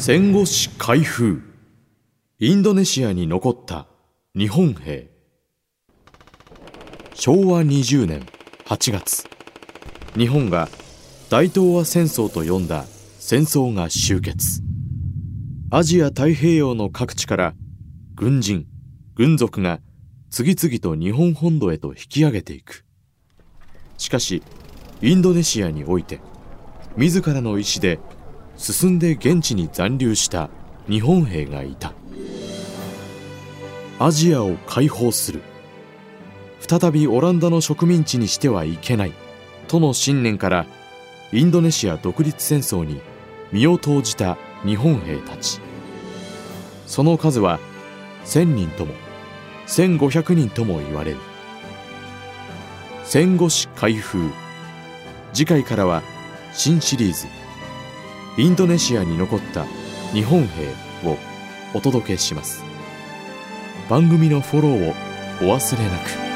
戦後史開封。インドネシアに残った日本兵。昭和20年8月。日本が大東亜戦争と呼んだ戦争が終結。アジア太平洋の各地から軍人軍属が次々と日本本土へと引き上げていく。しかしインドネシアにおいて自らの意志で進んで現地に残留した日本兵がいた。アジアを解放する。再びオランダの植民地にしてはいけない。との信念からインドネシア独立戦争に身を投じた日本兵たち。その数は1000人とも1500人とも言われる。戦後史開封。次回からは新シリーズ。インドネシアに残った日本兵をお届けします。番組のフォローをお忘れなく。